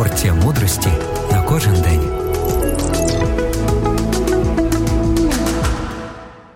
порція мудрості на кожен день.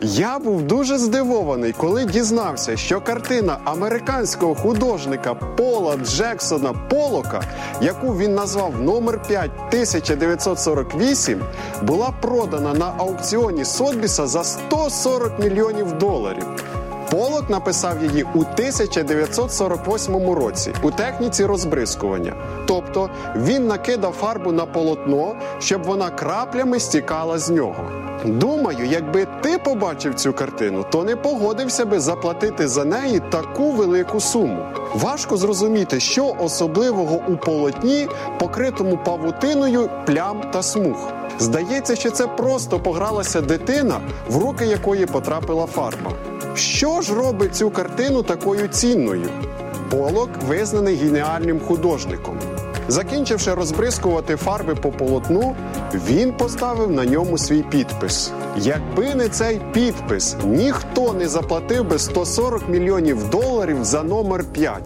Я був дуже здивований, коли дізнався, що картина американського художника Пола Джексона Полока, яку він назвав номер 5 1948, була продана на аукціоні Сотбіса за 140 мільйонів доларів. Полок написав її у 1948 році у техніці розбризкування. Тобто він накидав фарбу на полотно, щоб вона краплями стікала з нього. Думаю, якби ти побачив цю картину, то не погодився би заплатити за неї таку велику суму. Важко зрозуміти, що особливого у полотні, покритому павутиною плям та смуг. Здається, що це просто погралася дитина, в руки якої потрапила фарба. Що ж робить цю картину такою цінною? Полок визнаний геніальним художником. Закінчивши розбризкувати фарби по полотну, він поставив на ньому свій підпис. Якби не цей підпис, ніхто не заплатив би 140 мільйонів доларів за номер 5.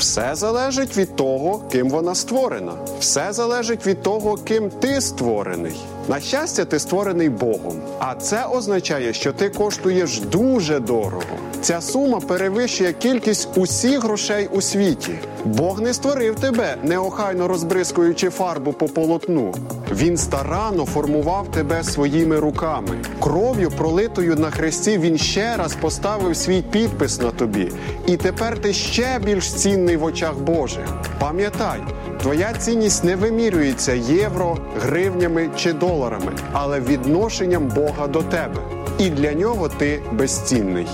Все залежить від того, ким вона створена. Все залежить від того, ким ти створений. На щастя, ти створений Богом. А це означає, що ти коштуєш дуже дорого. Ця сума перевищує кількість усіх грошей у світі. Бог не створив тебе, неохайно розбризкуючи фарбу по полотну. Він старанно формував тебе своїми руками. Кров'ю, пролитою на хресті, він ще раз поставив свій підпис на тобі. І тепер ти ще більш цінний в очах Божих. Пам'ятай, твоя цінність не вимірюється євро, гривнями чи доларами, але відношенням Бога до тебе. І для нього ти безцінний.